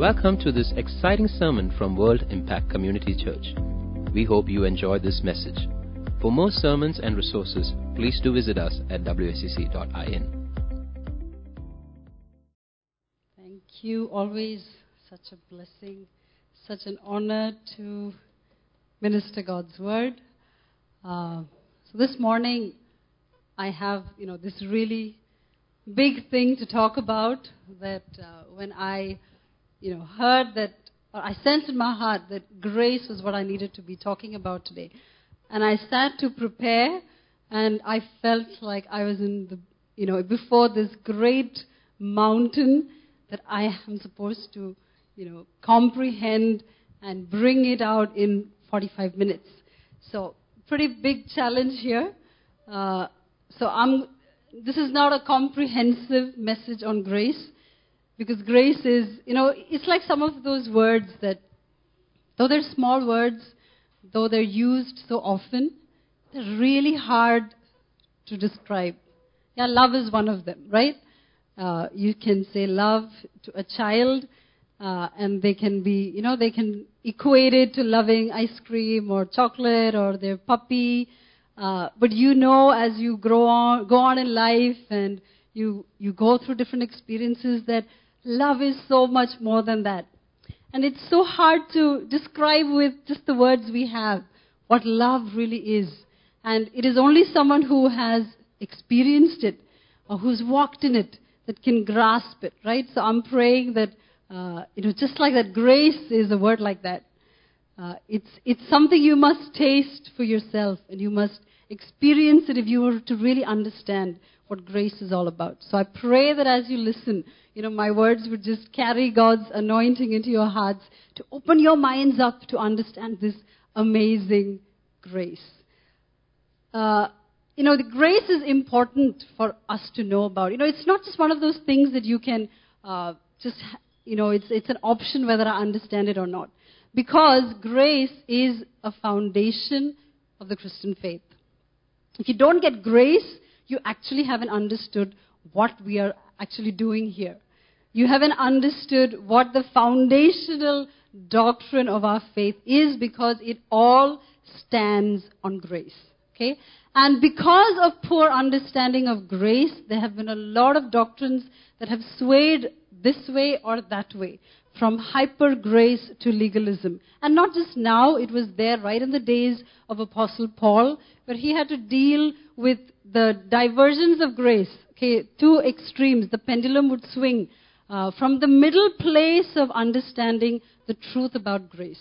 Welcome to this exciting sermon from World Impact Community Church. We hope you enjoy this message. For more sermons and resources, please do visit us at wscc.in. Thank you. Always such a blessing, such an honor to minister God's word. Uh, so this morning, I have you know this really big thing to talk about. That uh, when I you know heard that, I sensed in my heart that grace was what I needed to be talking about today, and I sat to prepare, and I felt like I was in the you know before this great mountain that I am supposed to you know comprehend and bring it out in 45 minutes. So pretty big challenge here. Uh, so I'm, this is not a comprehensive message on grace because grace is, you know, it's like some of those words that, though they're small words, though they're used so often, they're really hard to describe. Yeah, love is one of them, right? Uh, you can say love to a child, uh, and they can be, you know, they can equate it to loving ice cream or chocolate or their puppy. Uh, but you know, as you grow on, go on in life and you you go through different experiences, that love is so much more than that. And it's so hard to describe with just the words we have what love really is. And it is only someone who has experienced it or who's walked in it that can grasp it, right? So I'm praying that uh, you know, just like that, grace is a word like that. Uh, it's, it's something you must taste for yourself, and you must experience it if you were to really understand what grace is all about. So I pray that as you listen, you know, my words would just carry God's anointing into your hearts to open your minds up to understand this amazing grace. Uh, you know, the grace is important for us to know about. You know, it's not just one of those things that you can uh, just you know, it's, it's an option whether I understand it or not. Because grace is a foundation of the Christian faith. If you don't get grace, you actually haven't understood what we are actually doing here. You haven't understood what the foundational doctrine of our faith is because it all stands on grace. Okay? And because of poor understanding of grace, there have been a lot of doctrines that have swayed this way or that way, from hyper grace to legalism. And not just now, it was there right in the days of Apostle Paul, where he had to deal with the diversions of grace. Okay, two extremes. The pendulum would swing uh, from the middle place of understanding the truth about grace.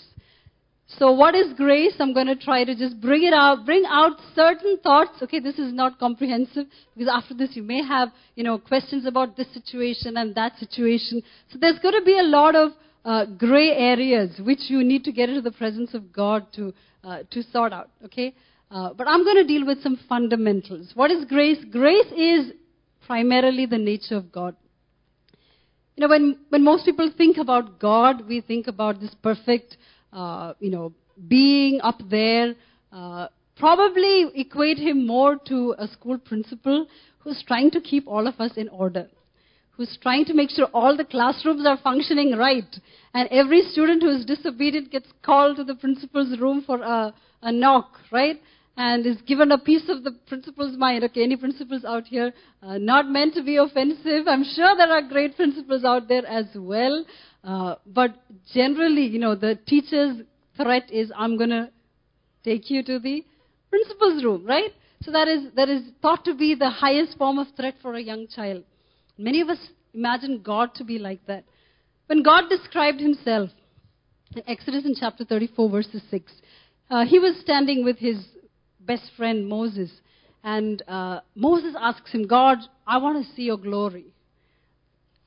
So what is grace? I'm going to try to just bring it out, bring out certain thoughts. Okay, this is not comprehensive because after this you may have, you know, questions about this situation and that situation. So there's going to be a lot of uh, gray areas which you need to get into the presence of God to, uh, to sort out. Okay? Uh, but I'm going to deal with some fundamentals. What is grace? Grace is primarily the nature of God. You know, when, when most people think about God, we think about this perfect, uh, you know, being up there, uh, probably equate him more to a school principal who's trying to keep all of us in order, who's trying to make sure all the classrooms are functioning right, and every student who is disobedient gets called to the principal's room for a, a knock, right? And is given a piece of the principal's mind. Okay, any principals out here? Uh, not meant to be offensive. I'm sure there are great principals out there as well. Uh, but generally, you know, the teacher's threat is, I'm going to take you to the principal's room, right? So that is, that is thought to be the highest form of threat for a young child. Many of us imagine God to be like that. When God described himself in Exodus in chapter 34, verses 6, uh, he was standing with his best friend Moses. And uh, Moses asks him, God, I want to see your glory.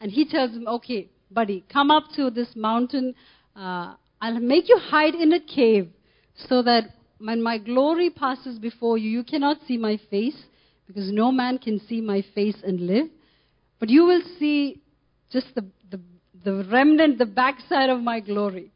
And he tells him, okay, buddy, come up to this mountain. Uh, I'll make you hide in a cave so that when my glory passes before you, you cannot see my face because no man can see my face and live. But you will see just the, the, the remnant, the backside of my glory.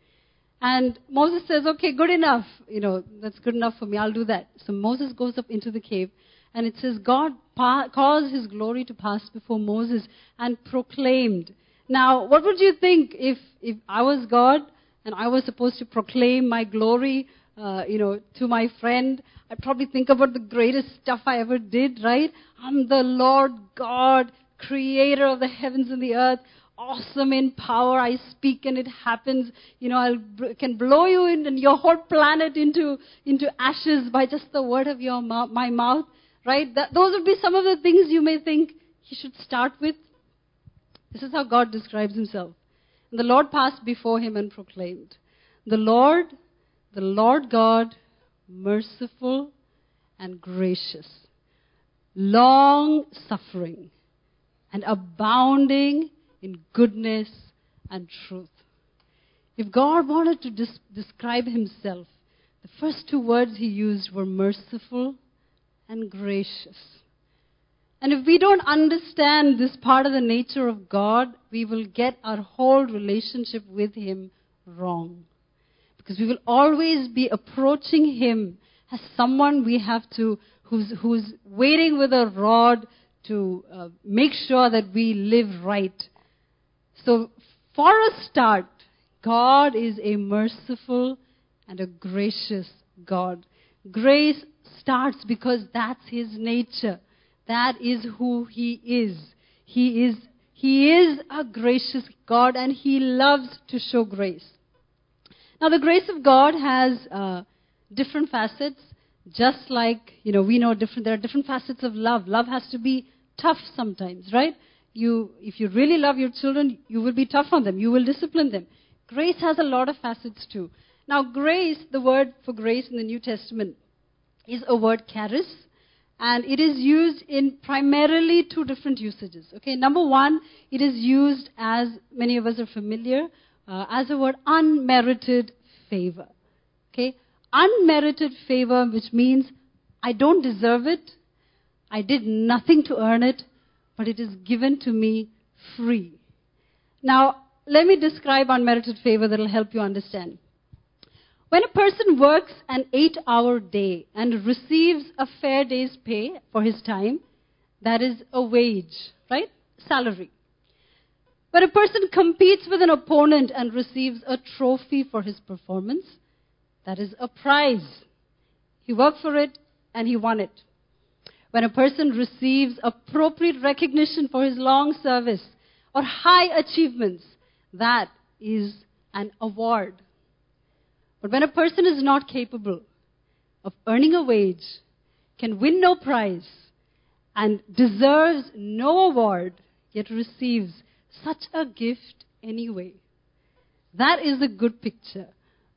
And Moses says, okay, good enough. You know, that's good enough for me. I'll do that. So Moses goes up into the cave. And it says, God pa- caused his glory to pass before Moses and proclaimed Now, what would you think if, if I was God and I was supposed to proclaim my glory, uh, you know, to my friend? I'd probably think about the greatest stuff I ever did, right? I'm the Lord God, creator of the heavens and the earth awesome in power. I speak and it happens. You know, I can blow you in and your whole planet into, into ashes by just the word of your mouth, my mouth. Right? That, those would be some of the things you may think he should start with. This is how God describes himself. And the Lord passed before him and proclaimed, The Lord, the Lord God, merciful and gracious, long suffering, and abounding in goodness and truth. If God wanted to dis- describe himself, the first two words he used were merciful and gracious. And if we don't understand this part of the nature of God, we will get our whole relationship with him wrong. Because we will always be approaching him as someone we have to, who's, who's waiting with a rod to uh, make sure that we live right so, for a start, God is a merciful and a gracious God. Grace starts because that's His nature. That is who He is. He is, he is a gracious God and He loves to show grace. Now, the grace of God has uh, different facets, just like, you know, we know different, there are different facets of love. Love has to be tough sometimes, right? You, if you really love your children, you will be tough on them. You will discipline them. Grace has a lot of facets too. Now, grace, the word for grace in the New Testament, is a word charis, and it is used in primarily two different usages. Okay, number one, it is used as many of us are familiar uh, as a word unmerited favor. Okay, unmerited favor, which means I don't deserve it, I did nothing to earn it, but it is given to me free. Now, let me describe unmerited favor that will help you understand. When a person works an eight hour day and receives a fair day's pay for his time, that is a wage, right? Salary. When a person competes with an opponent and receives a trophy for his performance, that is a prize. He worked for it and he won it when a person receives appropriate recognition for his long service or high achievements, that is an award. But when a person is not capable of earning a wage, can win no prize, and deserves no award, yet receives such a gift anyway, that is a good picture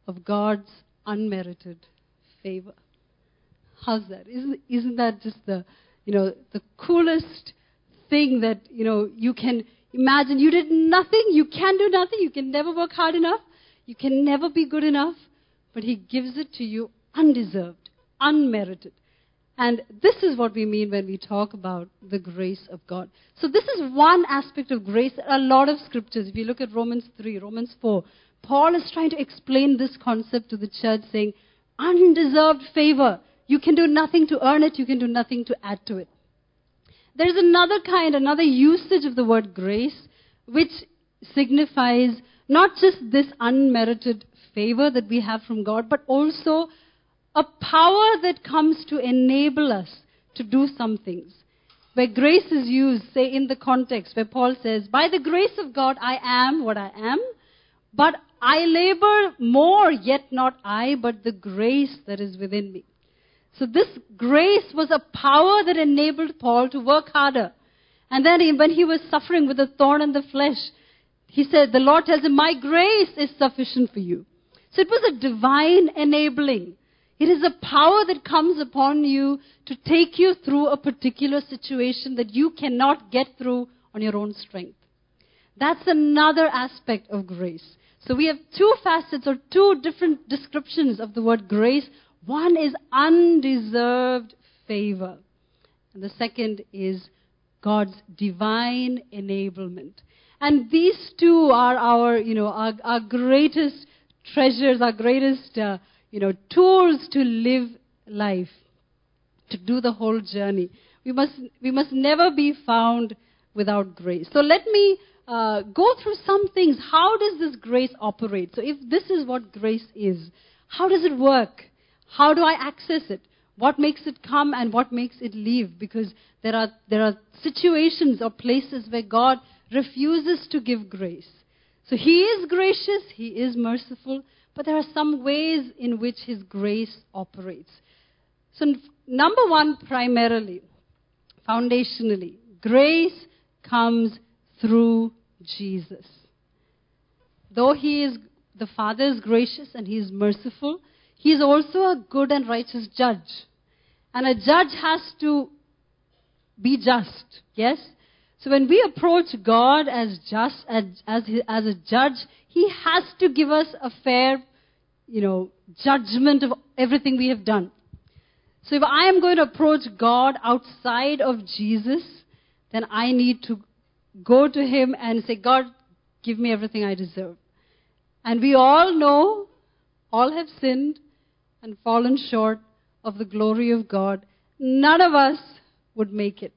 of God's unmerited favor. How's that? Isn't, isn't that just the, you know, the coolest thing that, you know, you can imagine? You did nothing. You can do nothing. You can never work hard enough. You can never be good enough. But He gives it to you undeserved, unmerited. And this is what we mean when we talk about the grace of God. So, this is one aspect of grace. A lot of scriptures, if you look at Romans 3, Romans 4, Paul is trying to explain this concept to the church, saying, undeserved favor. You can do nothing to earn it, you can do nothing to add to it. There's another kind, another usage of the word grace, which signifies not just this unmerited favor that we have from God, but also a power that comes to enable us to do some things. Where grace is used, say in the context where Paul says, By the grace of God I am what I am, but I labor more, yet not I, but the grace that is within me. So this grace was a power that enabled Paul to work harder. And then when he was suffering with a thorn in the flesh, he said, the Lord tells him, my grace is sufficient for you. So it was a divine enabling. It is a power that comes upon you to take you through a particular situation that you cannot get through on your own strength. That's another aspect of grace. So we have two facets or two different descriptions of the word grace. One is undeserved favor. And the second is God's divine enablement. And these two are our, you know, our, our greatest treasures, our greatest, uh, you know, tools to live life, to do the whole journey. We must, we must never be found without grace. So let me uh, go through some things. How does this grace operate? So, if this is what grace is, how does it work? How do I access it? What makes it come and what makes it leave? Because there are, there are situations or places where God refuses to give grace. So He is gracious, He is merciful, but there are some ways in which His grace operates. So, number one, primarily, foundationally, grace comes through Jesus. Though He is, the Father is gracious and He is merciful, He is also a good and righteous judge. And a judge has to be just, yes? So when we approach God as just, as, as, as a judge, He has to give us a fair, you know, judgment of everything we have done. So if I am going to approach God outside of Jesus, then I need to go to Him and say, God, give me everything I deserve. And we all know, all have sinned and fallen short of the glory of God. None of us would make it.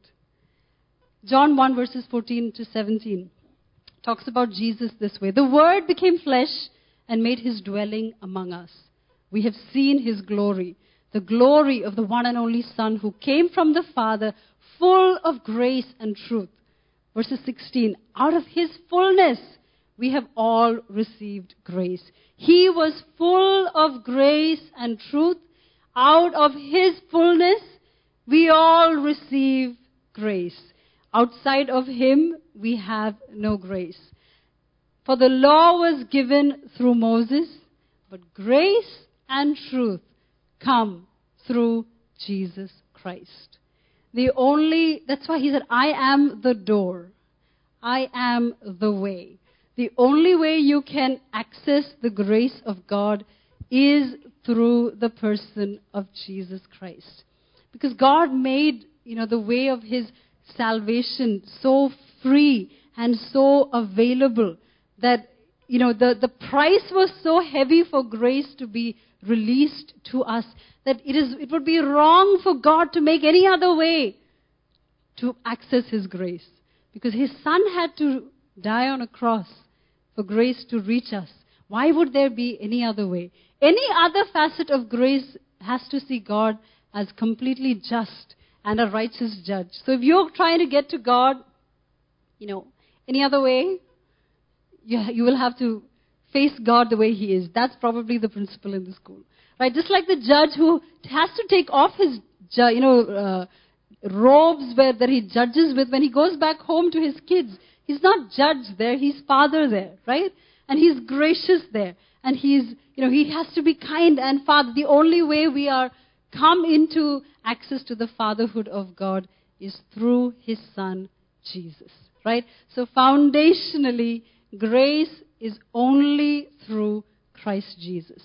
John 1 verses 14 to 17 talks about Jesus this way. The Word became flesh and made his dwelling among us. We have seen his glory, the glory of the one and only Son who came from the Father, full of grace and truth. Verses 16 Out of his fullness we have all received grace. He was full of grace and truth. Out of his fullness we all receive grace. Outside of him, we have no grace. For the law was given through Moses, but grace and truth come through Jesus Christ. The only, that's why he said, I am the door. I am the way. The only way you can access the grace of God is through the person of Jesus Christ. Because God made, you know, the way of his salvation so free and so available that you know the, the price was so heavy for grace to be released to us that it is it would be wrong for God to make any other way to access his grace because his son had to die on a cross for grace to reach us why would there be any other way any other facet of grace has to see God as completely just and a righteous judge. So if you're trying to get to God, you know, any other way, you, you will have to face God the way He is. That's probably the principle in the school. Right? Just like the judge who has to take off his, you know, uh, robes where, that he judges with when he goes back home to his kids. He's not judge there, he's father there, right? And he's gracious there. And he's, you know, he has to be kind and father. The only way we are come into access to the fatherhood of God is through his son Jesus. Right? So foundationally, grace is only through Christ Jesus.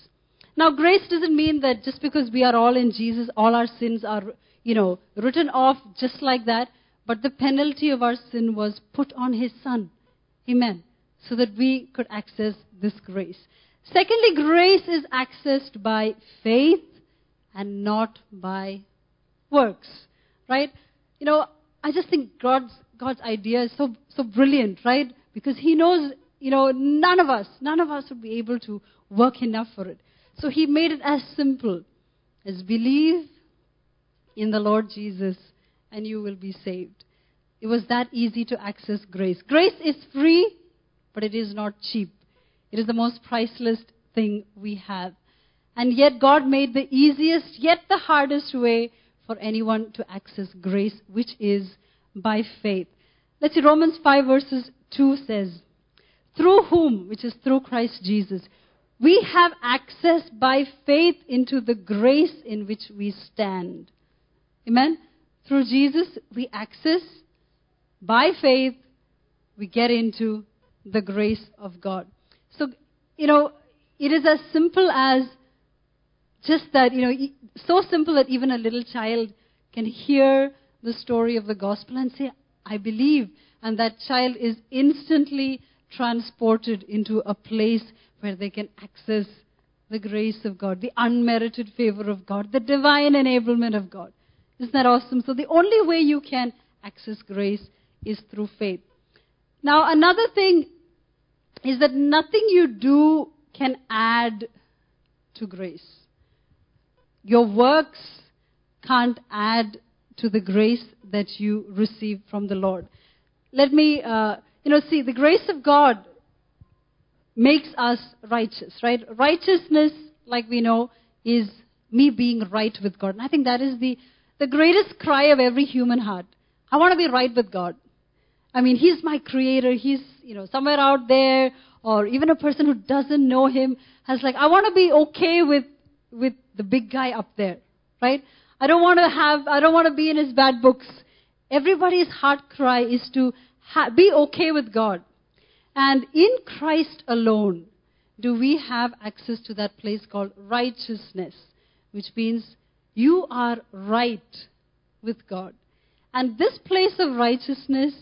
Now, grace doesn't mean that just because we are all in Jesus, all our sins are, you know, written off just like that. But the penalty of our sin was put on his son. Amen. So that we could access this grace. Secondly, grace is accessed by faith and not by works. Right? You know, I just think God's God's idea is so so brilliant, right? Because He knows, you know, none of us, none of us would be able to work enough for it. So He made it as simple as believe in the Lord Jesus and you will be saved. It was that easy to access grace. Grace is free, but it is not cheap. It is the most priceless thing we have. And yet, God made the easiest, yet the hardest way for anyone to access grace, which is by faith. Let's see, Romans 5 verses 2 says, Through whom, which is through Christ Jesus, we have access by faith into the grace in which we stand. Amen? Through Jesus, we access by faith, we get into the grace of God. So, you know, it is as simple as just that, you know, so simple that even a little child can hear the story of the gospel and say, I believe. And that child is instantly transported into a place where they can access the grace of God, the unmerited favor of God, the divine enablement of God. Isn't that awesome? So the only way you can access grace is through faith. Now, another thing is that nothing you do can add to grace. Your works can't add to the grace that you receive from the Lord. Let me, uh, you know, see, the grace of God makes us righteous, right? Righteousness, like we know, is me being right with God. And I think that is the, the greatest cry of every human heart. I want to be right with God. I mean, He's my creator. He's, you know, somewhere out there, or even a person who doesn't know Him has like, I want to be okay with, with the big guy up there, right? I don't want to have, I don't want to be in his bad books. Everybody's heart cry is to ha- be okay with God. And in Christ alone do we have access to that place called righteousness, which means you are right with God. And this place of righteousness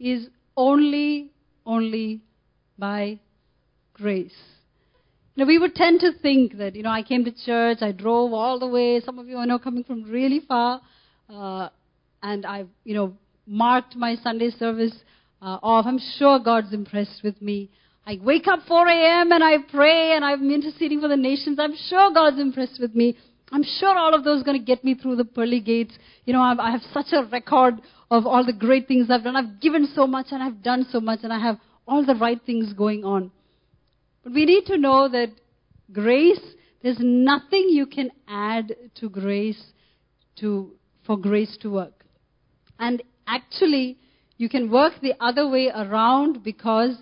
is only, only by grace. Now, we would tend to think that, you know, I came to church, I drove all the way, some of you I know coming from really far, uh, and I, you know, marked my Sunday service uh, off. I'm sure God's impressed with me. I wake up 4 a.m. and I pray and I'm interceding for the nations. I'm sure God's impressed with me. I'm sure all of those are going to get me through the pearly gates. You know, I've, I have such a record of all the great things I've done. I've given so much and I've done so much and I have all the right things going on. But we need to know that grace, there's nothing you can add to grace to, for grace to work. And actually, you can work the other way around because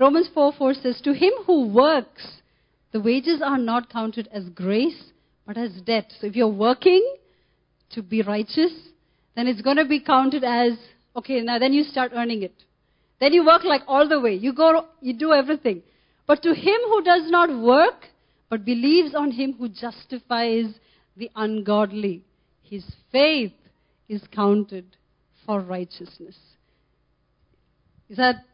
Romans 4 4 says, To him who works, the wages are not counted as grace, but as debt. So if you're working to be righteous, then it's going to be counted as, okay, now then you start earning it. Then you work like all the way. You go, you do everything. But to him who does not work, but believes on him who justifies the ungodly, his faith is counted for righteousness. Is that,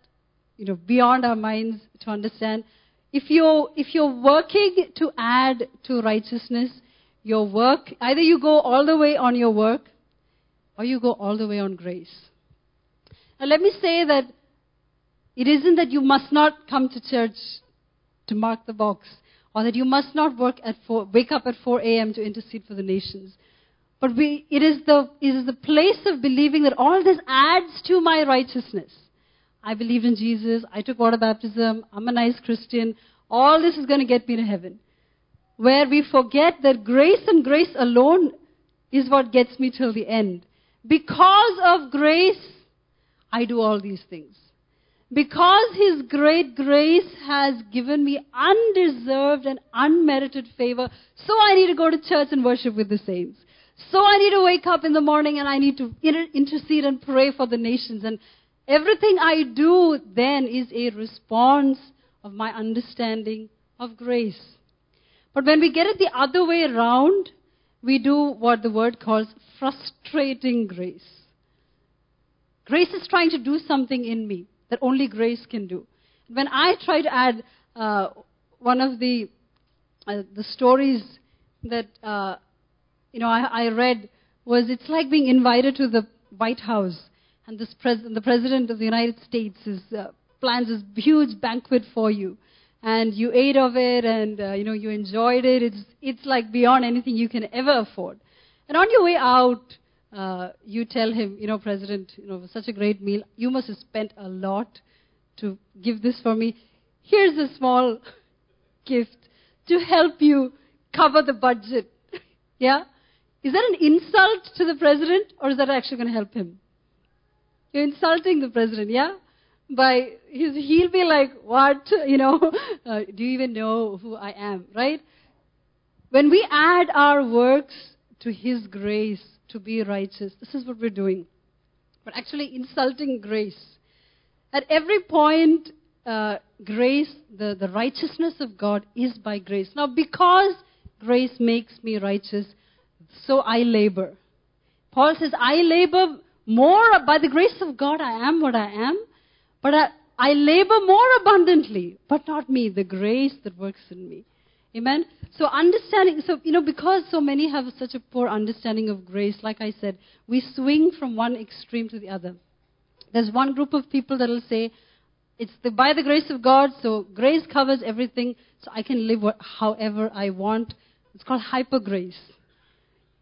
you know, beyond our minds to understand? If you're, if you're working to add to righteousness, your work, either you go all the way on your work, or you go all the way on grace. Now let me say that it isn't that you must not come to church to mark the box, or that you must not work at four, wake up at 4 a.m. to intercede for the nations. But we, it, is the, it is the place of believing that all this adds to my righteousness. I believe in Jesus. I took water baptism. I'm a nice Christian. All this is going to get me to heaven. Where we forget that grace and grace alone is what gets me till the end. Because of grace, I do all these things. Because His great grace has given me undeserved and unmerited favor, so I need to go to church and worship with the saints. So I need to wake up in the morning and I need to intercede and pray for the nations. And everything I do then is a response of my understanding of grace. But when we get it the other way around, we do what the word calls frustrating grace. Grace is trying to do something in me that only grace can do. When I try to add uh, one of the uh, the stories that uh, you know I, I, read was it's like being invited to the White House and pres- the president of the United States is, uh, plans this huge banquet for you and you ate of it and uh, you know you enjoyed it it's it's like beyond anything you can ever afford and on your way out uh, you tell him, you know, President, you know, such a great meal. You must have spent a lot to give this for me. Here's a small gift to help you cover the budget. yeah? Is that an insult to the president, or is that actually going to help him? You're insulting the president, yeah? By his, he'll be like, "What? You know? Uh, do you even know who I am?" Right? When we add our works to His grace, to be righteous. This is what we're doing. But actually insulting grace. At every point, uh, grace, the, the righteousness of God is by grace. Now, because grace makes me righteous, so I labor. Paul says, I labor more by the grace of God, I am what I am, but I, I labor more abundantly, but not me, the grace that works in me. Amen? So understanding, so, you know, because so many have such a poor understanding of grace, like I said, we swing from one extreme to the other. There's one group of people that will say, it's the, by the grace of God, so grace covers everything, so I can live what, however I want. It's called hyper grace.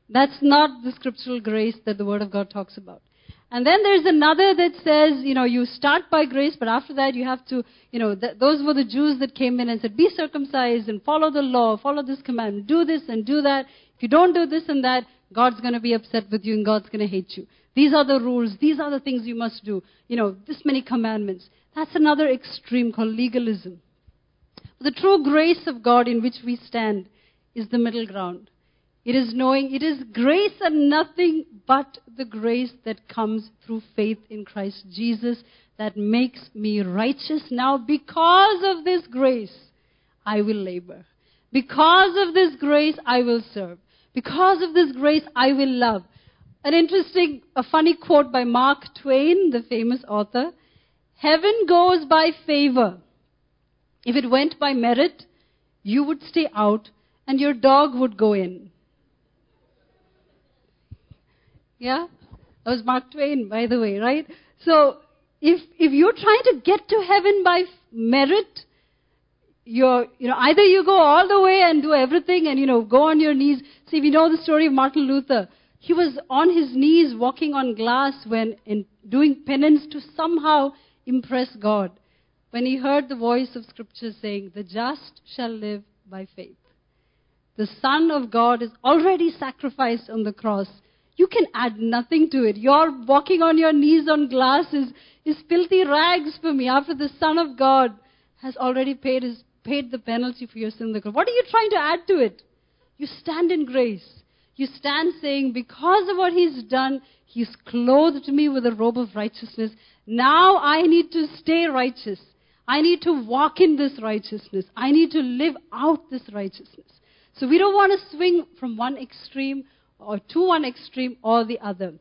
That's not the scriptural grace that the Word of God talks about. And then there's another that says, you know, you start by grace, but after that you have to, you know, th- those were the Jews that came in and said, be circumcised and follow the law, follow this command, do this and do that. If you don't do this and that, God's going to be upset with you and God's going to hate you. These are the rules. These are the things you must do. You know, this many commandments. That's another extreme called legalism. The true grace of God in which we stand is the middle ground. It is knowing it is grace and nothing but the grace that comes through faith in Christ Jesus that makes me righteous now because of this grace I will labor. Because of this grace I will serve. Because of this grace I will love. An interesting, a funny quote by Mark Twain, the famous author. Heaven goes by favor. If it went by merit, you would stay out and your dog would go in. Yeah? That was Mark Twain, by the way, right? So, if, if you're trying to get to heaven by merit, you're, you know, either you go all the way and do everything and, you know, go on your knees. See, we know the story of Martin Luther. He was on his knees walking on glass when in doing penance to somehow impress God. When he heard the voice of Scripture saying, The just shall live by faith. The Son of God is already sacrificed on the cross. You can add nothing to it. Your walking on your knees on glass is, is filthy rags for me after the Son of God has already paid, his, paid the penalty for your sin. What are you trying to add to it? You stand in grace. You stand saying, because of what He's done, He's clothed me with a robe of righteousness. Now I need to stay righteous. I need to walk in this righteousness. I need to live out this righteousness. So we don't want to swing from one extreme or to one extreme or the other.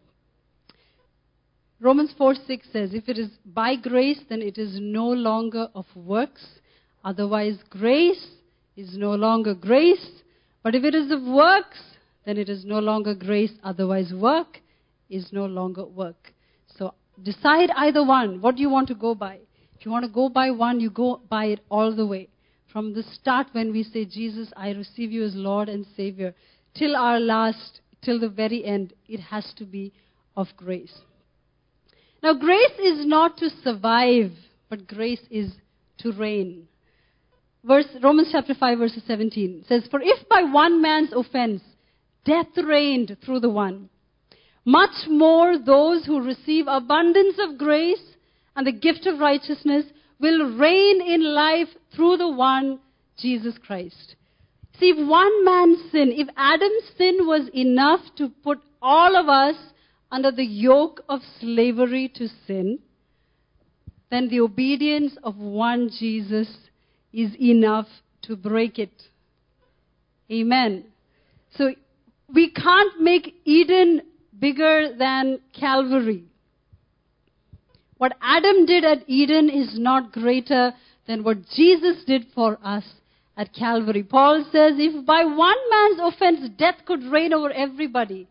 Romans 4 6 says, If it is by grace, then it is no longer of works. Otherwise, grace is no longer grace. But if it is of works, then it is no longer grace. Otherwise, work is no longer work. So decide either one. What do you want to go by? If you want to go by one, you go by it all the way. From the start, when we say, Jesus, I receive you as Lord and Savior, till our last till the very end, it has to be of grace. Now, grace is not to survive, but grace is to reign. Verse, Romans chapter 5, verse 17 says, For if by one man's offense death reigned through the one, much more those who receive abundance of grace and the gift of righteousness will reign in life through the one, Jesus Christ. See, if one man's sin, if Adam's sin was enough to put all of us under the yoke of slavery to sin, then the obedience of one Jesus is enough to break it. Amen. So we can't make Eden bigger than Calvary. What Adam did at Eden is not greater than what Jesus did for us at Calvary. Paul says, if by one man's offense death could reign over everybody,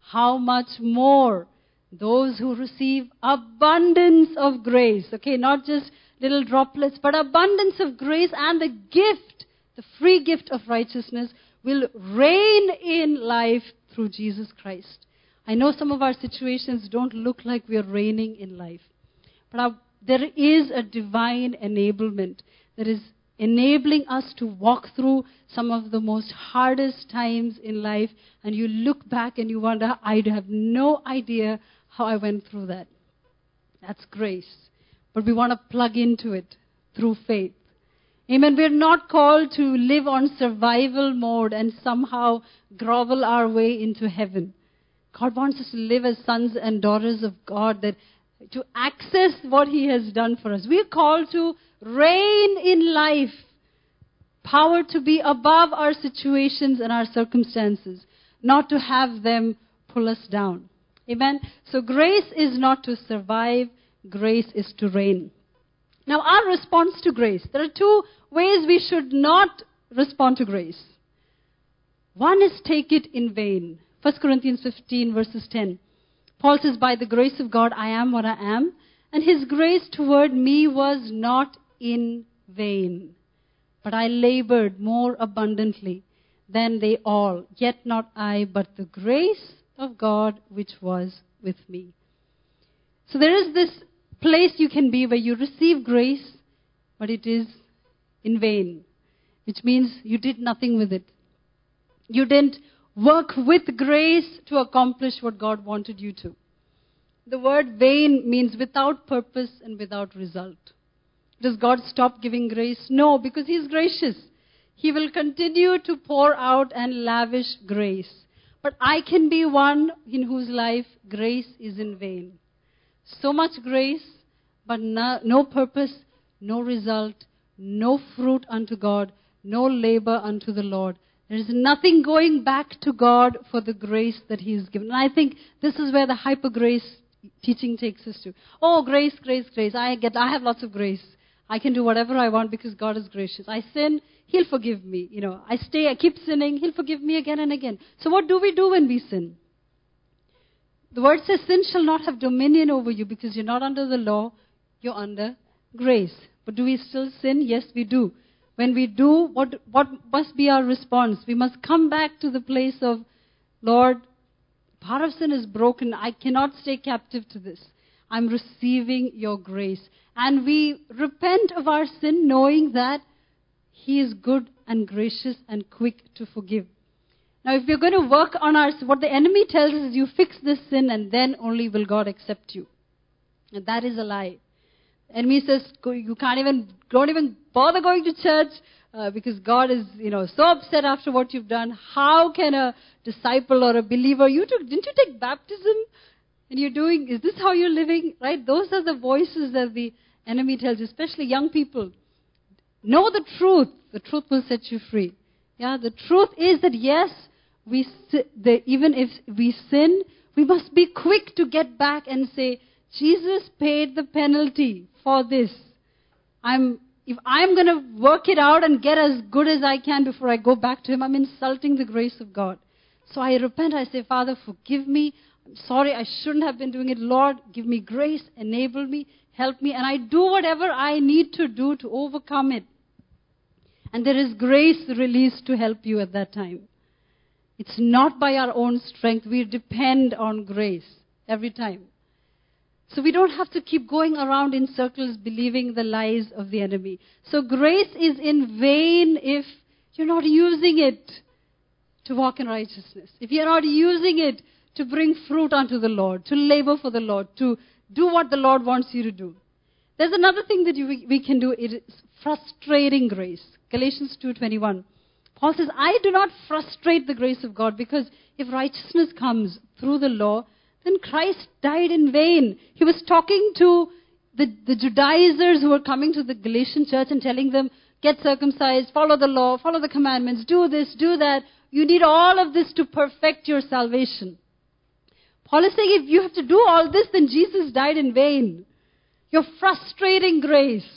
how much more those who receive abundance of grace, okay, not just little droplets, but abundance of grace and the gift, the free gift of righteousness will reign in life through Jesus Christ. I know some of our situations don't look like we are reigning in life, but our, there is a divine enablement. There is enabling us to walk through some of the most hardest times in life, and you look back and you wonder, I have no idea how I went through that. That's grace. But we want to plug into it through faith. Amen. We're not called to live on survival mode and somehow grovel our way into heaven. God wants us to live as sons and daughters of God that to access what He has done for us. We're called to reign in life, power to be above our situations and our circumstances, not to have them pull us down. Amen? So grace is not to survive, grace is to reign. Now, our response to grace. There are two ways we should not respond to grace. One is take it in vain. 1 Corinthians 15, verses 10. Paul says, By the grace of God, I am what I am. and his grace toward me was not in vain. But I labored more abundantly than they all, yet not I, but the grace of God which was with me. So there is this place you can be where you receive grace, but it is in vain, which means you did nothing with it. You didn't work with grace to accomplish what God wanted you to. The word vain means without purpose and without result. Does God stop giving grace? No, because He's gracious. He will continue to pour out and lavish grace. But I can be one in whose life grace is in vain. So much grace, but no, no purpose, no result, no fruit unto God, no labor unto the Lord. There is nothing going back to God for the grace that He has given. And I think this is where the hyper grace teaching takes us to. Oh, grace, grace, grace. I get, I have lots of grace. I can do whatever I want because God is gracious. I sin, He'll forgive me. You know, I stay, I keep sinning, He'll forgive me again and again. So what do we do when we sin? The word says sin shall not have dominion over you because you're not under the law, you're under grace. But do we still sin? Yes, we do. When we do, what, what must be our response? We must come back to the place of, Lord, part of sin is broken. I cannot stay captive to this. I'm receiving your grace. And we repent of our sin knowing that He is good and gracious and quick to forgive. Now, if we're going to work on our, what the enemy tells us is you fix this sin and then only will God accept you. And that is a lie. Enemy says you can't even, don't even bother going to church uh, because God is, you know, so upset after what you've done. How can a disciple or a believer, you took, didn't you take baptism? And you're doing, is this how you're living? Right? Those are the voices that the enemy tells you, especially young people. Know the truth. The truth will set you free. Yeah, the truth is that yes, we, the, even if we sin, we must be quick to get back and say, Jesus paid the penalty for this. I'm, if I'm going to work it out and get as good as I can before I go back to Him, I'm insulting the grace of God. So I repent. I say, Father, forgive me. I'm sorry. I shouldn't have been doing it. Lord, give me grace, enable me, help me. And I do whatever I need to do to overcome it. And there is grace released to help you at that time. It's not by our own strength. We depend on grace every time. So we don't have to keep going around in circles believing the lies of the enemy. So grace is in vain if you're not using it to walk in righteousness. If you're not using it to bring fruit unto the Lord, to labor for the Lord, to do what the Lord wants you to do. There's another thing that you, we can do. It is frustrating grace. Galatians 2.21. Paul says, I do not frustrate the grace of God because if righteousness comes through the law, then Christ died in vain. He was talking to the, the Judaizers who were coming to the Galatian church and telling them, get circumcised, follow the law, follow the commandments, do this, do that. You need all of this to perfect your salvation. Paul is saying if you have to do all this, then Jesus died in vain. You're frustrating grace.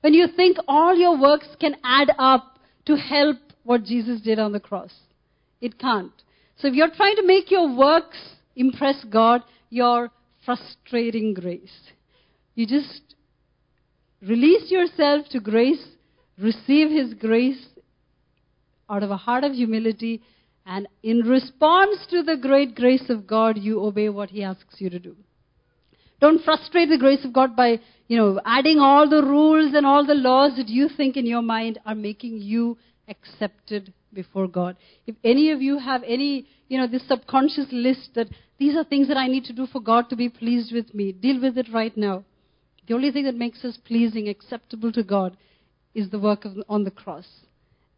When you think all your works can add up to help what Jesus did on the cross, it can't. So if you're trying to make your works impress God, you're frustrating grace. You just release yourself to grace, receive His grace out of a heart of humility, and in response to the great grace of God, you obey what He asks you to do. Don't frustrate the grace of God by, you know, adding all the rules and all the laws that you think in your mind are making you accepted before God. If any of you have any, you know, this subconscious list that these are things that I need to do for God to be pleased with me, deal with it right now. The only thing that makes us pleasing, acceptable to God, is the work of, on the cross.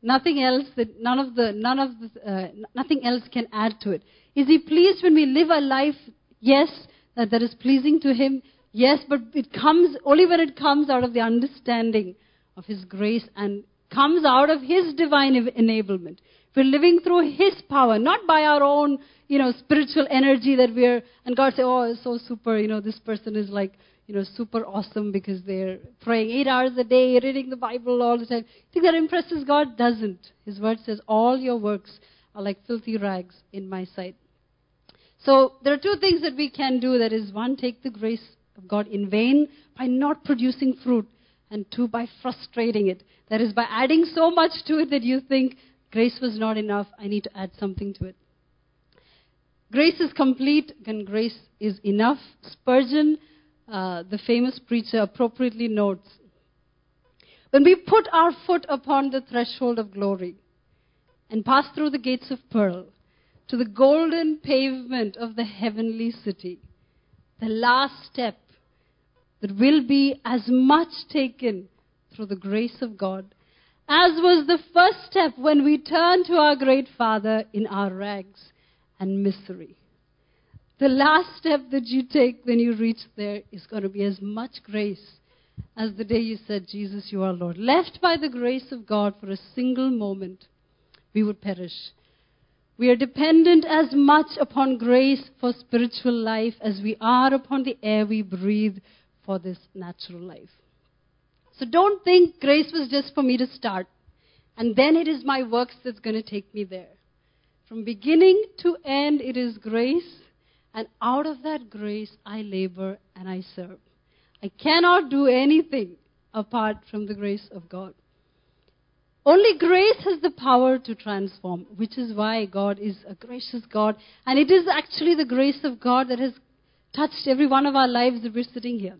Nothing else that none of the none of the, uh, nothing else can add to it. Is He pleased when we live a life? Yes, that that is pleasing to Him. Yes, but it comes only when it comes out of the understanding of His grace and comes out of His divine enablement. We're living through His power, not by our own, you know, spiritual energy that we're, and God say, oh, it's so super, you know, this person is like, you know, super awesome because they're praying eight hours a day, reading the Bible all the time. You think that impresses God? Doesn't. His word says, all your works are like filthy rags in my sight. So there are two things that we can do. That is, one, take the grace of God in vain by not producing fruit, and two, by frustrating it. That is, by adding so much to it that you think grace was not enough, I need to add something to it. Grace is complete and grace is enough. Spurgeon, uh, the famous preacher, appropriately notes when we put our foot upon the threshold of glory and pass through the gates of pearl to the golden pavement of the heavenly city, the last step that will be as much taken through the grace of God as was the first step when we turned to our great Father in our rags and misery. The last step that you take when you reach there is going to be as much grace as the day you said, Jesus, you are Lord. Left by the grace of God for a single moment, we would perish. We are dependent as much upon grace for spiritual life as we are upon the air we breathe for this natural life. So don't think grace was just for me to start, and then it is my works that's going to take me there. From beginning to end, it is grace, and out of that grace, I labor and I serve. I cannot do anything apart from the grace of God. Only grace has the power to transform, which is why God is a gracious God. And it is actually the grace of God that has touched every one of our lives that we're sitting here.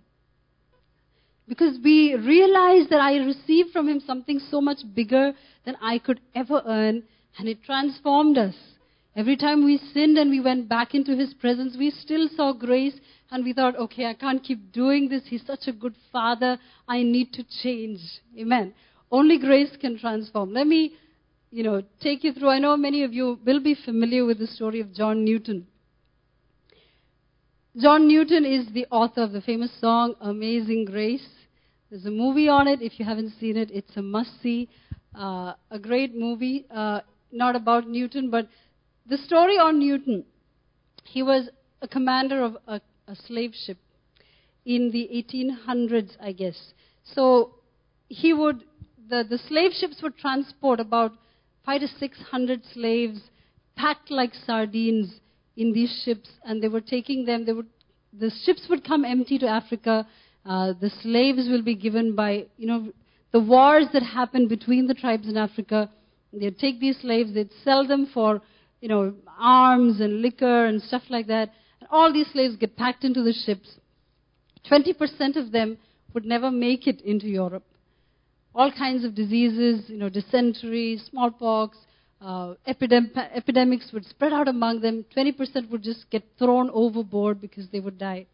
Because we realize that I received from Him something so much bigger than I could ever earn, and it transformed us. Every time we sinned and we went back into His presence, we still saw grace and we thought, okay, I can't keep doing this. He's such a good father. I need to change. Amen. Only grace can transform. Let me, you know, take you through. I know many of you will be familiar with the story of John Newton. John Newton is the author of the famous song Amazing Grace. There's a movie on it. If you haven't seen it, it's a must see. Uh, a great movie, uh, not about Newton, but the story on Newton. He was a commander of a a slave ship in the 1800s, I guess. So he would, the, the slave ships would transport about five to six hundred slaves packed like sardines in these ships, and they were taking them. They would, the ships would come empty to Africa. Uh, the slaves will be given by, you know, the wars that happened between the tribes in Africa. They'd take these slaves, they'd sell them for, you know, arms and liquor and stuff like that And all these slaves get packed into the ships. 20% of them would never make it into Europe. All kinds of diseases, you know, dysentery, smallpox, uh, epidem- epidemics would spread out among them. 20% would just get thrown overboard because they would die.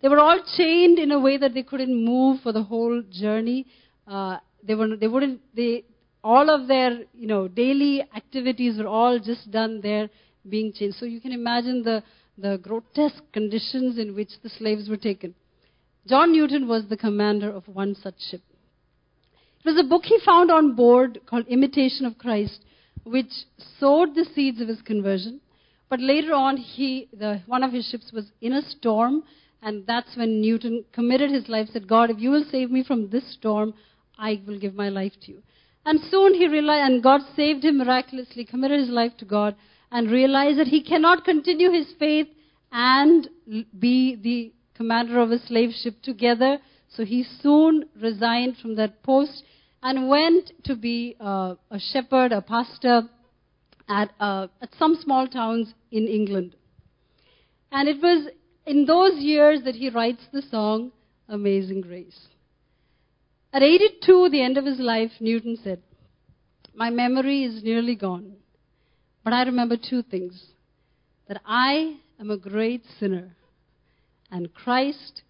They were all chained in a way that they couldn't move for the whole journey. Uh, they, were, they wouldn't, they, all of their, you know, daily activities were all just done there being chained. So you can imagine the, the grotesque conditions in which the slaves were taken. John Newton was the commander of one such ship. It was a book he found on board called Imitation of Christ, which sowed the seeds of his conversion. But later on, he, the, one of his ships was in a storm, and that's when Newton committed his life, said, God, if you will save me from this storm, I will give my life to you. And soon he realized, and God saved him miraculously, committed his life to God, and realize that he cannot continue his faith and be the commander of a slave ship together. So he soon resigned from that post and went to be uh, a shepherd, a pastor at, uh, at some small towns in England. And it was in those years that he writes the song Amazing Grace. At 82, the end of his life, Newton said, My memory is nearly gone. But I remember two things that I am a great sinner, and Christ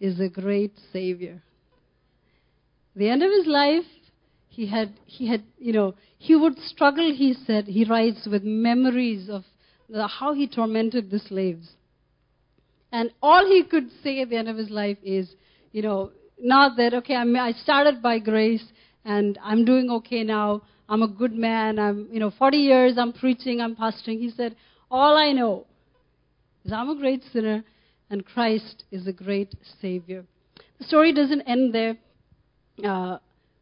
is a great Savior. The end of his life, he had, he had, you know, he would struggle, he said, he writes, with memories of the, how he tormented the slaves. And all he could say at the end of his life is, you know, not that, okay, I'm, I started by grace and I'm doing okay now. I'm a good man. I'm, you know, 40 years I'm preaching, I'm pastoring. He said, All I know is I'm a great sinner and Christ is a great Savior. The story doesn't end there. Uh,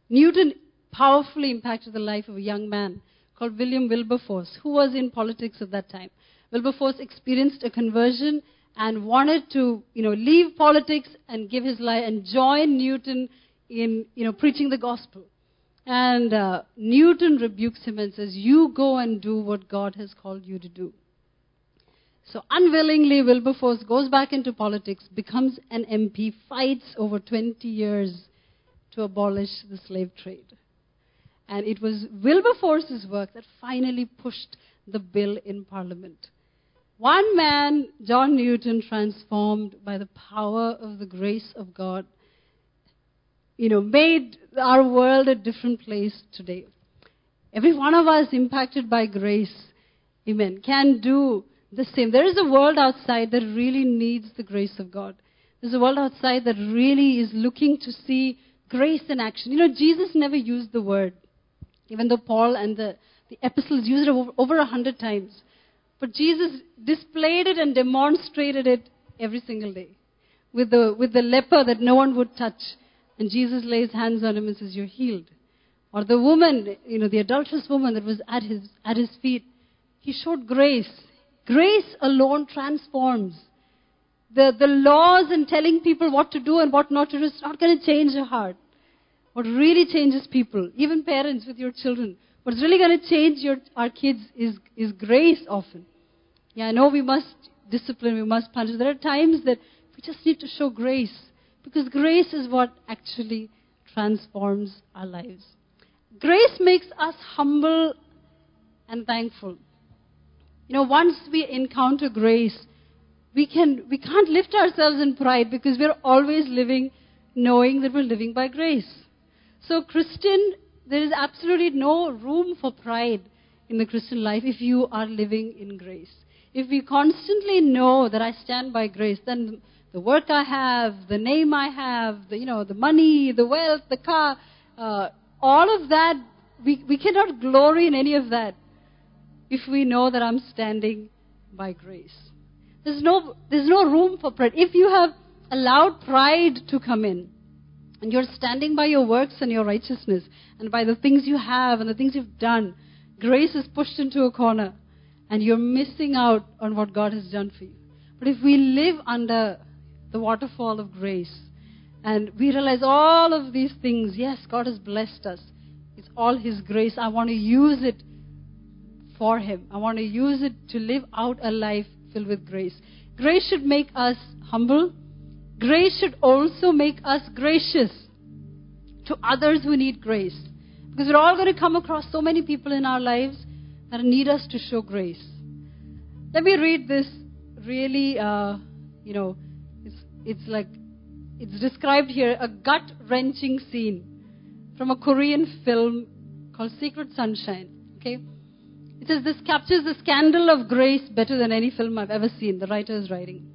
Newton powerfully impacted the life of a young man called William Wilberforce, who was in politics at that time. Wilberforce experienced a conversion and wanted to, you know, leave politics and give his life and join Newton in, you know, preaching the gospel. And uh, Newton rebukes him and says, You go and do what God has called you to do. So unwillingly, Wilberforce goes back into politics, becomes an MP, fights over 20 years to abolish the slave trade. And it was Wilberforce's work that finally pushed the bill in Parliament. One man, John Newton, transformed by the power of the grace of God, you know, made our world a different place today. Every one of us impacted by grace, amen, can do the same. There is a world outside that really needs the grace of God. There's a world outside that really is looking to see grace in action. You know, Jesus never used the word, even though Paul and the, the epistles used it over, a hundred times. But Jesus displayed it and demonstrated it every single day. With the, with the leper that no one would touch. And Jesus lays hands on him and says, You're healed. Or the woman, you know, the adulterous woman that was at his, at his feet. He showed grace. Grace alone transforms. The, the laws and telling people what to do and what not to do is not going to change your heart. What really changes people, even parents with your children, what's really going to change your, our kids is, is grace often. Yeah, I know we must discipline, we must punish. There are times that we just need to show grace because grace is what actually transforms our lives. Grace makes us humble and thankful. You know, once we encounter grace, we, can, we can't lift ourselves in pride because we're always living knowing that we're living by grace. So, Christian, there is absolutely no room for pride in the Christian life if you are living in grace. If we constantly know that I stand by grace, then the work I have, the name I have, the, you know, the money, the wealth, the car, uh, all of that, we, we cannot glory in any of that if we know that I'm standing by grace. There's no, there's no room for pride. If you have allowed pride to come in, and you're standing by your works and your righteousness, and by the things you have and the things you've done, grace is pushed into a corner, and you're missing out on what God has done for you. But if we live under the waterfall of grace, and we realize all of these things, yes, God has blessed us. It's all His grace. I want to use it for Him. I want to use it to live out a life filled with grace. Grace should make us humble. Grace should also make us gracious to others who need grace. Because we're all going to come across so many people in our lives that need us to show grace. Let me read this really, uh, you know, it's, it's like, it's described here a gut wrenching scene from a Korean film called Secret Sunshine. Okay? It says this captures the scandal of grace better than any film I've ever seen, the writer is writing.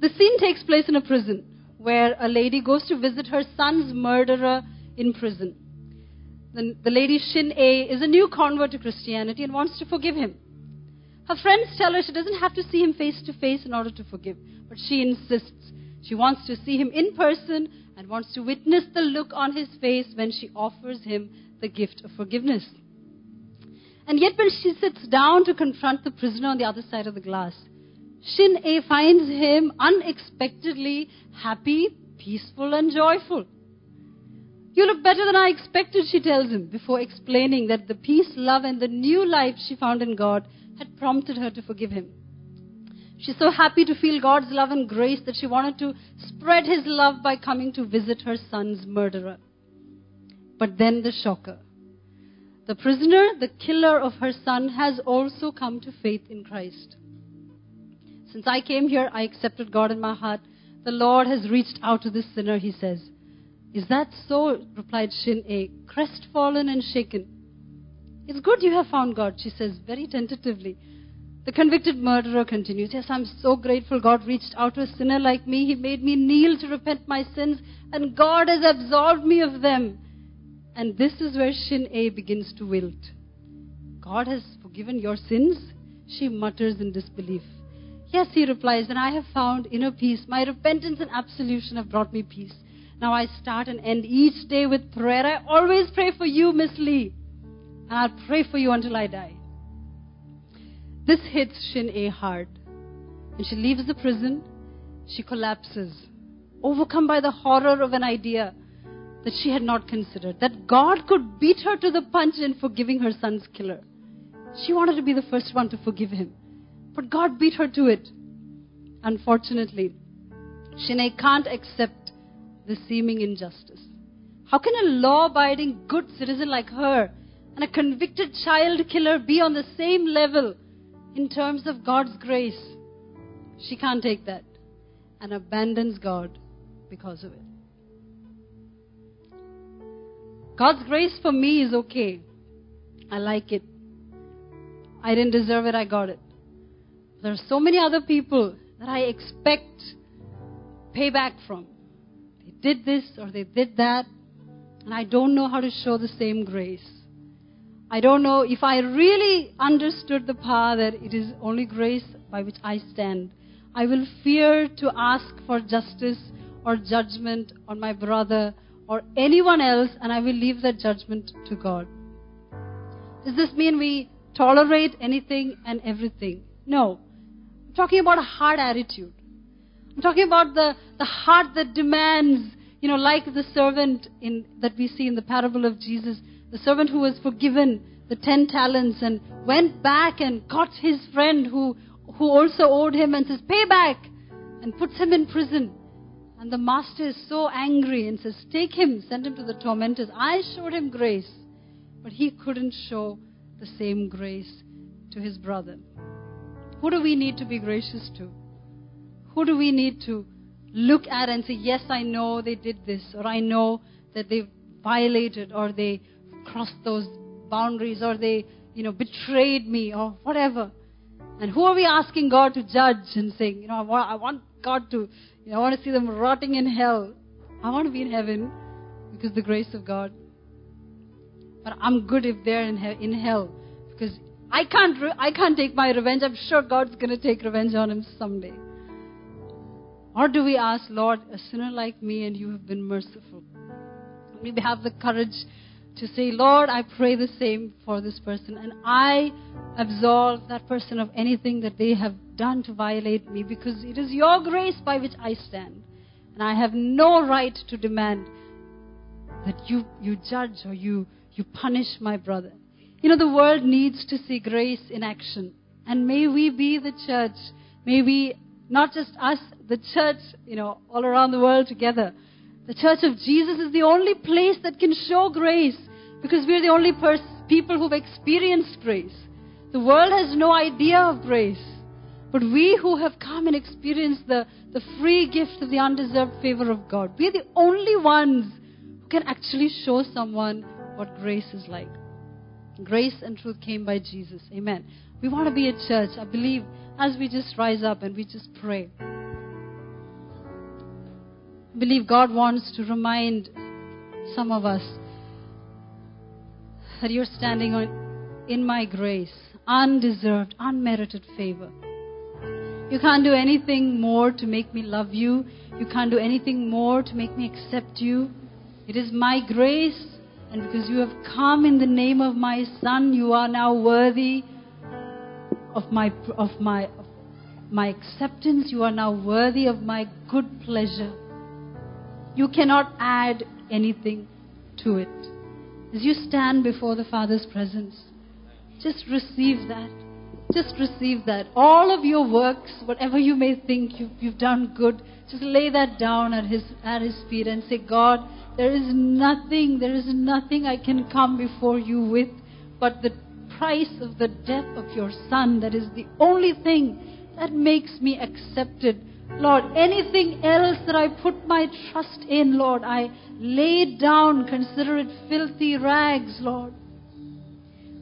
The scene takes place in a prison where a lady goes to visit her son's murderer in prison. The, the lady Shin A is a new convert to Christianity and wants to forgive him. Her friends tell her she doesn't have to see him face to face in order to forgive, but she insists. She wants to see him in person and wants to witness the look on his face when she offers him the gift of forgiveness. And yet, when she sits down to confront the prisoner on the other side of the glass, Shin A finds him unexpectedly happy, peaceful, and joyful. You look better than I expected, she tells him, before explaining that the peace, love, and the new life she found in God had prompted her to forgive him. She's so happy to feel God's love and grace that she wanted to spread his love by coming to visit her son's murderer. But then the shocker. The prisoner, the killer of her son, has also come to faith in Christ. Since I came here, I accepted God in my heart. The Lord has reached out to this sinner, he says. Is that so? replied Shin A, crestfallen and shaken. It's good you have found God, she says, very tentatively. The convicted murderer continues, Yes, I'm so grateful God reached out to a sinner like me. He made me kneel to repent my sins, and God has absolved me of them. And this is where Shin A begins to wilt. God has forgiven your sins? She mutters in disbelief. Yes, he replies, and I have found inner peace. My repentance and absolution have brought me peace. Now I start and end each day with prayer. I always pray for you, Miss Lee. And I'll pray for you until I die. This hits Shin A hard. When she leaves the prison, she collapses, overcome by the horror of an idea that she had not considered that God could beat her to the punch in forgiving her son's killer. She wanted to be the first one to forgive him, but God beat her to it. Unfortunately, Shin A can't accept the seeming injustice. How can a law abiding, good citizen like her and a convicted child killer be on the same level in terms of God's grace? She can't take that and abandons God because of it. God's grace for me is okay. I like it. I didn't deserve it, I got it. There are so many other people that I expect payback from. Did this or they did that, and I don't know how to show the same grace. I don't know if I really understood the power that it is only grace by which I stand. I will fear to ask for justice or judgment on my brother or anyone else, and I will leave that judgment to God. Does this mean we tolerate anything and everything? No. I'm talking about a hard attitude. I'm talking about the, the heart that demands, you know, like the servant in, that we see in the parable of Jesus, the servant who was forgiven the ten talents and went back and got his friend who, who also owed him and says, Pay back, and puts him in prison. And the master is so angry and says, Take him, send him to the tormentors. I showed him grace, but he couldn't show the same grace to his brother. Who do we need to be gracious to? Who do we need to look at and say, Yes, I know they did this, or I know that they violated or they crossed those boundaries, or they, you know, betrayed me, or whatever. And who are we asking God to judge and saying, you know, I want, I want God to, you know, I want to see them rotting in hell. I want to be in heaven because the grace of God. But I'm good if they're in, in hell because I can't, re- I can't take my revenge. I'm sure God's going to take revenge on him someday. Or do we ask, Lord, a sinner like me and you have been merciful? We have the courage to say, Lord, I pray the same for this person and I absolve that person of anything that they have done to violate me because it is your grace by which I stand. And I have no right to demand that you, you judge or you, you punish my brother. You know, the world needs to see grace in action. And may we be the church. May we, not just us, the church, you know, all around the world together. The church of Jesus is the only place that can show grace because we're the only pers- people who've experienced grace. The world has no idea of grace. But we who have come and experienced the, the free gift of the undeserved favor of God, we're the only ones who can actually show someone what grace is like. Grace and truth came by Jesus. Amen. We want to be a church. I believe as we just rise up and we just pray. I believe God wants to remind some of us that you're standing on, in my grace, undeserved, unmerited favor. You can't do anything more to make me love you. You can't do anything more to make me accept you. It is my grace, and because you have come in the name of my Son, you are now worthy of my of my of my acceptance. You are now worthy of my good pleasure. You cannot add anything to it. As you stand before the Father's presence, just receive that. Just receive that. All of your works, whatever you may think you've, you've done good, just lay that down at his, at his feet and say, God, there is nothing, there is nothing I can come before you with but the price of the death of your Son. That is the only thing that makes me accepted. Lord, anything else that I put my trust in, Lord, I lay down, consider it filthy rags, Lord.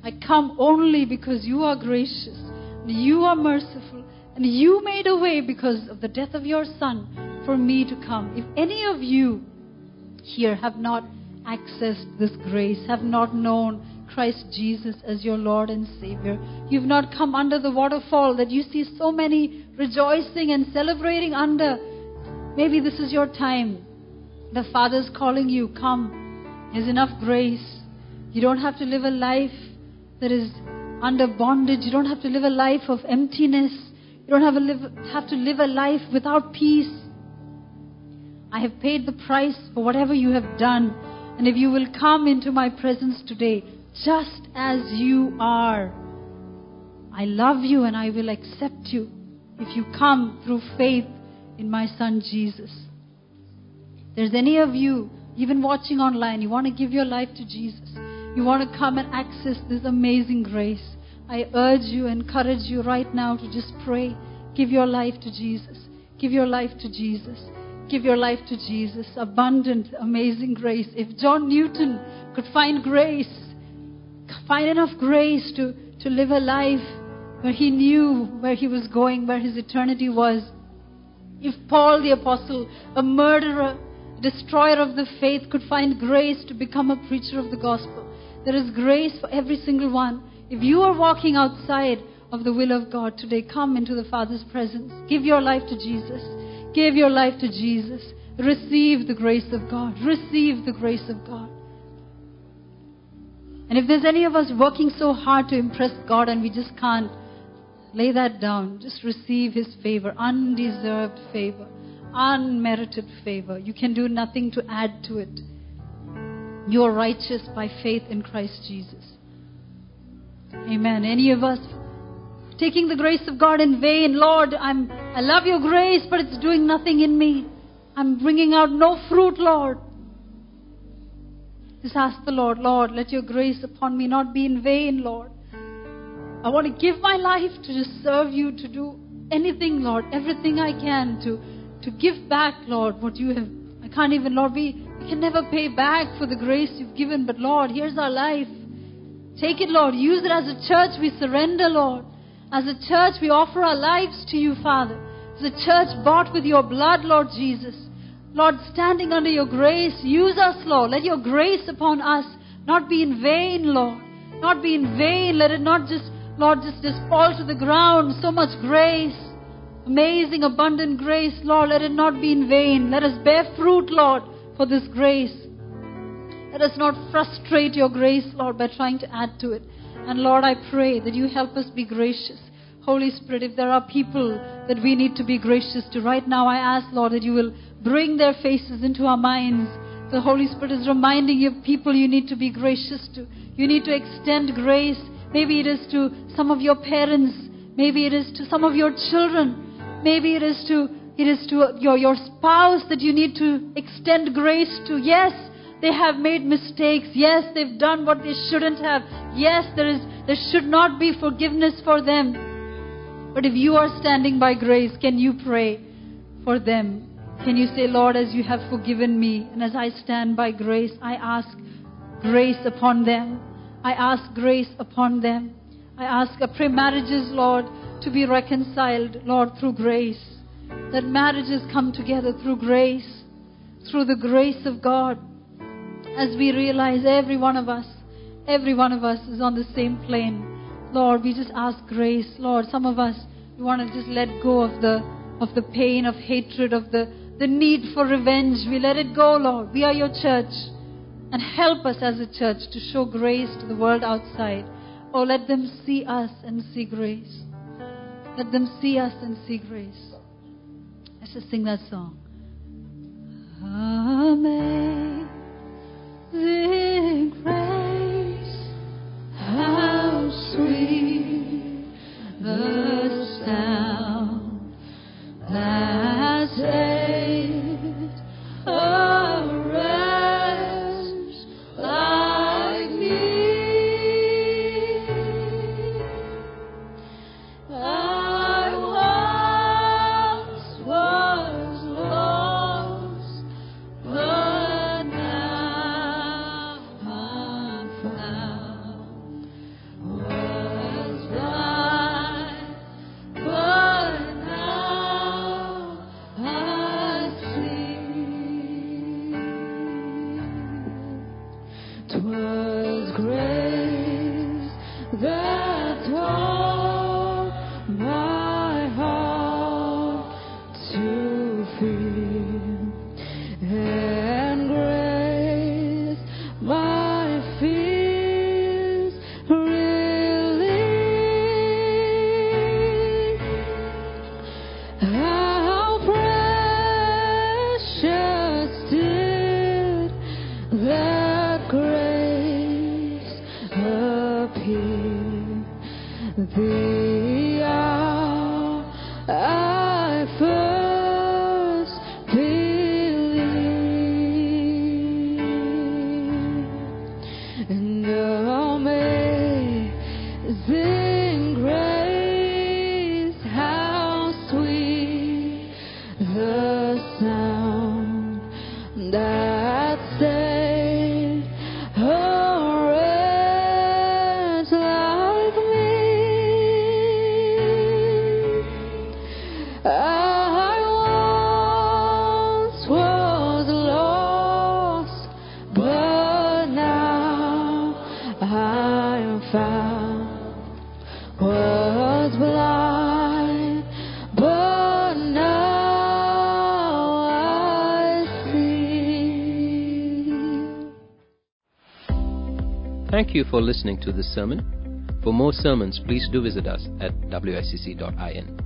I come only because you are gracious, you are merciful, and you made a way because of the death of your Son for me to come. If any of you here have not accessed this grace, have not known Christ Jesus as your Lord and Savior, you've not come under the waterfall that you see so many rejoicing and celebrating under, maybe this is your time. The Father's calling you, come. There's enough grace. You don't have to live a life that is under bondage. You don't have to live a life of emptiness. You don't have, live, have to live a life without peace. I have paid the price for whatever you have done. And if you will come into my presence today, just as you are, I love you and I will accept you if you come through faith in my Son Jesus. There's any of you, even watching online, you want to give your life to Jesus. You want to come and access this amazing grace. I urge you, encourage you right now to just pray. Give your life to Jesus. Give your life to Jesus. Give your life to Jesus. Abundant, amazing grace. If John Newton could find grace, find enough grace to, to live a life where he knew where he was going, where his eternity was. If Paul the Apostle, a murderer, destroyer of the faith, could find grace to become a preacher of the gospel, there is grace for every single one. If you are walking outside of the will of God today, come into the Father's presence. Give your life to Jesus. Give your life to Jesus. Receive the grace of God. Receive the grace of God. And if there's any of us working so hard to impress God and we just can't, Lay that down. Just receive His favor, undeserved favor, unmerited favor. You can do nothing to add to it. You are righteous by faith in Christ Jesus. Amen. Any of us taking the grace of God in vain, Lord, I'm, I love your grace, but it's doing nothing in me. I'm bringing out no fruit, Lord. Just ask the Lord, Lord, let your grace upon me not be in vain, Lord. I want to give my life to just serve you, to do anything, Lord, everything I can to, to give back, Lord, what you have. I can't even, Lord, we, we can never pay back for the grace you've given, but Lord, here's our life. Take it, Lord. Use it as a church. We surrender, Lord. As a church, we offer our lives to you, Father. As a church bought with your blood, Lord Jesus. Lord, standing under your grace, use us, Lord. Let your grace upon us not be in vain, Lord. Not be in vain. Let it not just Lord, just, just fall to the ground. So much grace. Amazing, abundant grace. Lord, let it not be in vain. Let us bear fruit, Lord, for this grace. Let us not frustrate your grace, Lord, by trying to add to it. And Lord, I pray that you help us be gracious. Holy Spirit, if there are people that we need to be gracious to, right now I ask, Lord, that you will bring their faces into our minds. The Holy Spirit is reminding you of people you need to be gracious to. You need to extend grace Maybe it is to some of your parents. Maybe it is to some of your children. Maybe it is to it is to your, your spouse that you need to extend grace to. Yes, they have made mistakes. Yes, they've done what they shouldn't have. Yes, there is there should not be forgiveness for them. But if you are standing by grace, can you pray for them? Can you say, Lord, as you have forgiven me, and as I stand by grace, I ask grace upon them. I ask grace upon them. I ask, I pray marriages, Lord, to be reconciled, Lord, through grace. That marriages come together through grace, through the grace of God. As we realize every one of us, every one of us is on the same plane. Lord, we just ask grace. Lord, some of us, we want to just let go of the, of the pain, of hatred, of the, the need for revenge. We let it go, Lord. We are your church. And help us as a church to show grace to the world outside. Oh, let them see us and see grace. Let them see us and see grace. Let's just sing that song. Amazing grace, how sweet the sound that saved world's home. Thank you for listening to this sermon. For more sermons, please do visit us at wicc.in.